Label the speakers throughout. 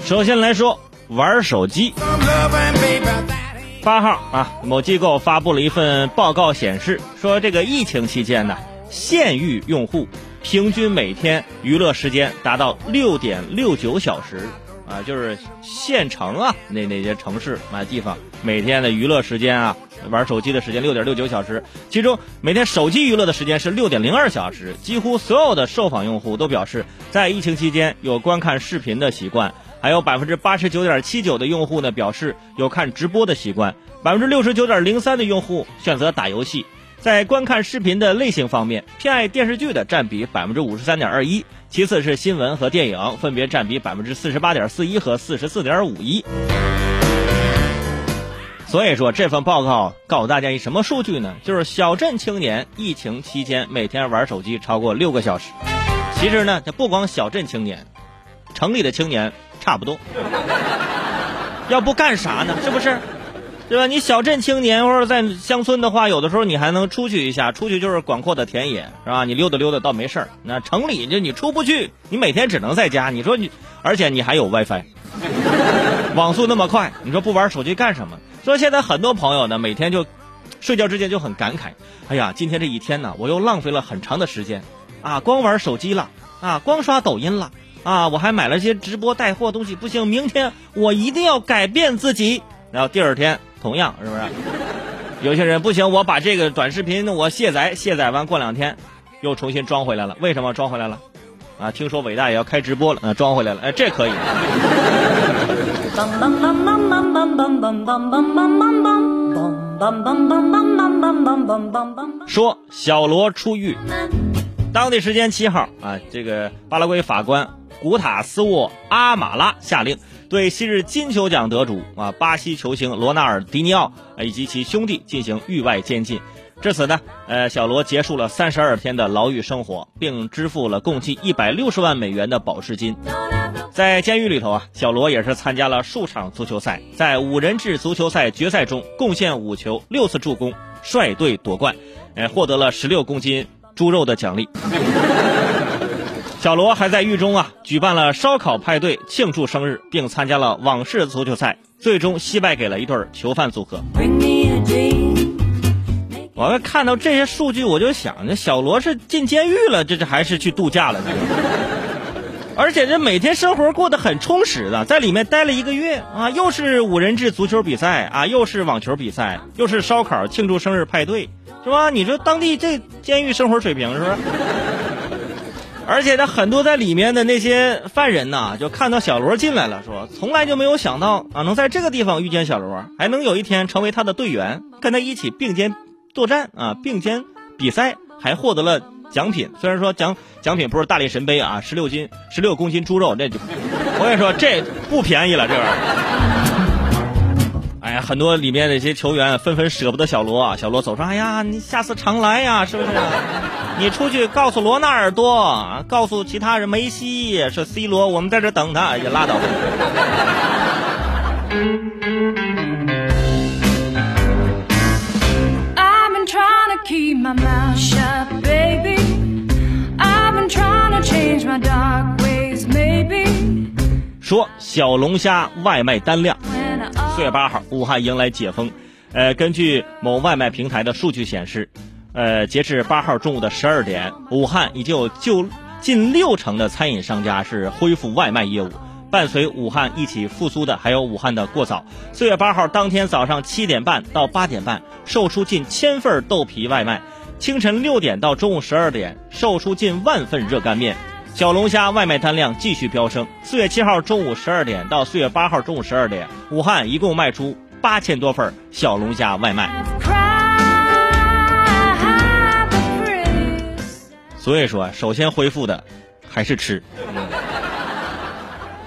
Speaker 1: 首先来说玩手机。八号啊，某机构发布了一份报告，显示说这个疫情期间呢，县域用户平均每天娱乐时间达到六点六九小时啊，就是县城啊那那些城市啊地方每天的娱乐时间啊，玩手机的时间六点六九小时，其中每天手机娱乐的时间是六点零二小时。几乎所有的受访用户都表示，在疫情期间有观看视频的习惯。还有百分之八十九点七九的用户呢表示有看直播的习惯，百分之六十九点零三的用户选择打游戏。在观看视频的类型方面，偏爱电视剧的占比百分之五十三点二一，其次是新闻和电影，分别占比百分之四十八点四一和四十四点五一。所以说，这份报告告诉大家一什么数据呢？就是小镇青年疫情期间每天玩手机超过六个小时。其实呢，这不光小镇青年，城里的青年。差不多，要不干啥呢？是不是？对吧？你小镇青年或者在乡村的话，有的时候你还能出去一下，出去就是广阔的田野，是吧？你溜达溜达倒没事儿。那城里就你出不去，你每天只能在家。你说你，而且你还有 WiFi，网速那么快，你说不玩手机干什么？所以现在很多朋友呢，每天就睡觉之前就很感慨：哎呀，今天这一天呢，我又浪费了很长的时间啊，光玩手机了啊，光刷抖音了。啊，我还买了些直播带货东西，不行，明天我一定要改变自己。然后第二天同样是不是？有些人不行，我把这个短视频我卸载，卸载完过两天又重新装回来了。为什么装回来了？啊，听说伟大也要开直播了，啊，装回来了。哎，这可以。说小罗出狱，当地时间七号啊，这个巴拉圭法官。古塔斯沃阿马拉下令对昔日金球奖得主啊巴西球星罗纳尔迪尼奥以及其兄弟进行域外监禁。至此呢，呃，小罗结束了三十二天的牢狱生活，并支付了共计一百六十万美元的保释金。在监狱里头啊，小罗也是参加了数场足球赛，在五人制足球赛决赛中贡献五球、六次助攻，率队夺冠，呃，获得了十六公斤猪肉的奖励。小罗还在狱中啊，举办了烧烤派对庆祝生日，并参加了网式足球赛，最终惜败给了一对囚犯组合。我看到这些数据，我就想，这小罗是进监狱了，这这还是去度假了呢？而且这每天生活过得很充实的，在里面待了一个月啊，又是五人制足球比赛啊，又是网球比赛，又是烧烤庆祝生日派对，是吧？你说当地这监狱生活水平是不是？而且他很多在里面的那些犯人呐，就看到小罗进来了，说从来就没有想到啊，能在这个地方遇见小罗，还能有一天成为他的队员，跟他一起并肩作战啊，并肩比赛，还获得了奖品。虽然说奖奖品不是大力神杯啊，十六斤十六公斤猪肉，这就我跟你说这不便宜了，这玩意儿。哎呀，很多里面的一些球员纷纷舍不得小罗啊，小罗走上，哎呀，你下次常来呀，是不是？你出去告诉罗纳尔多，告诉其他人梅西是 C 罗，我们在这等他，也拉倒。说小龙虾外卖单量，四月八号，武汉迎来解封。呃，根据某外卖平台的数据显示。呃，截至八号中午的十二点，武汉已经有就近六成的餐饮商家是恢复外卖业务。伴随武汉一起复苏的，还有武汉的过早。四月八号当天早上七点半到八点半，售出近千份豆皮外卖；清晨六点到中午十二点，售出近万份热干面。小龙虾外卖单量继续飙升。四月七号中午十二点到四月八号中午十二点，武汉一共卖出八千多份小龙虾外卖。所以说，首先恢复的还是吃。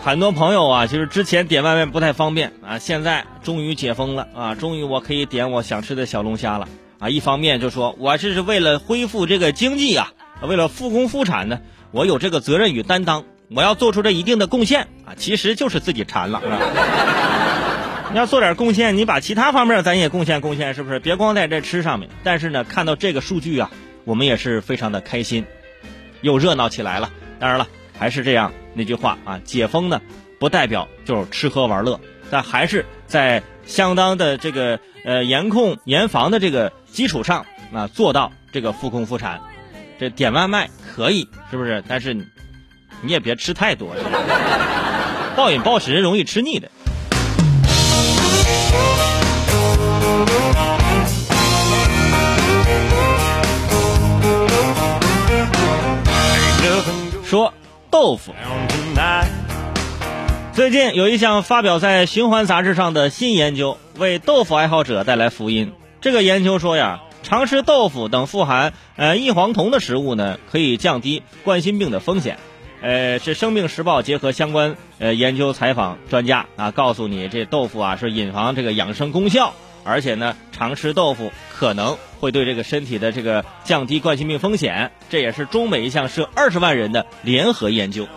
Speaker 1: 很多朋友啊，就是之前点外卖不太方便啊，现在终于解封了啊，终于我可以点我想吃的小龙虾了啊。一方面就说我这是为了恢复这个经济啊，为了复工复产呢，我有这个责任与担当，我要做出这一定的贡献啊。其实就是自己馋了。你要做点贡献，你把其他方面咱也贡献贡献，是不是？别光在这吃上面。但是呢，看到这个数据啊。我们也是非常的开心，又热闹起来了。当然了，还是这样那句话啊，解封呢不代表就是吃喝玩乐，但还是在相当的这个呃严控严防的这个基础上啊，做到这个复工复产。这点外卖可以是不是？但是你也别吃太多，暴饮暴食容易吃腻的。说豆腐。最近有一项发表在《循环》杂志上的新研究，为豆腐爱好者带来福音。这个研究说呀，常吃豆腐等富含呃异黄酮的食物呢，可以降低冠心病的风险。呃，是《生命时报》结合相关呃研究采访专家啊，告诉你这豆腐啊是隐藏这个养生功效。而且呢，常吃豆腐可能会对这个身体的这个降低冠心病风险，这也是中美一项涉二十万人的联合研究。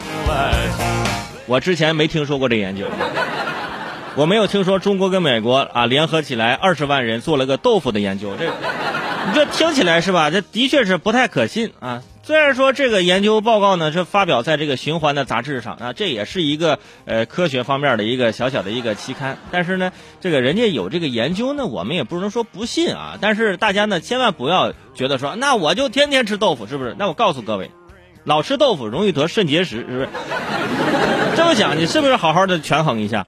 Speaker 1: 我之前没听说过这研究，我没有听说中国跟美国啊联合起来二十万人做了个豆腐的研究，这这听起来是吧？这的确是不太可信啊。虽然说这个研究报告呢是发表在这个《循环》的杂志上啊，这也是一个呃科学方面的一个小小的一个期刊，但是呢，这个人家有这个研究呢，我们也不能说不信啊。但是大家呢，千万不要觉得说，那我就天天吃豆腐，是不是？那我告诉各位，老吃豆腐容易得肾结石，是不是？这么想，你是不是好好的权衡一下？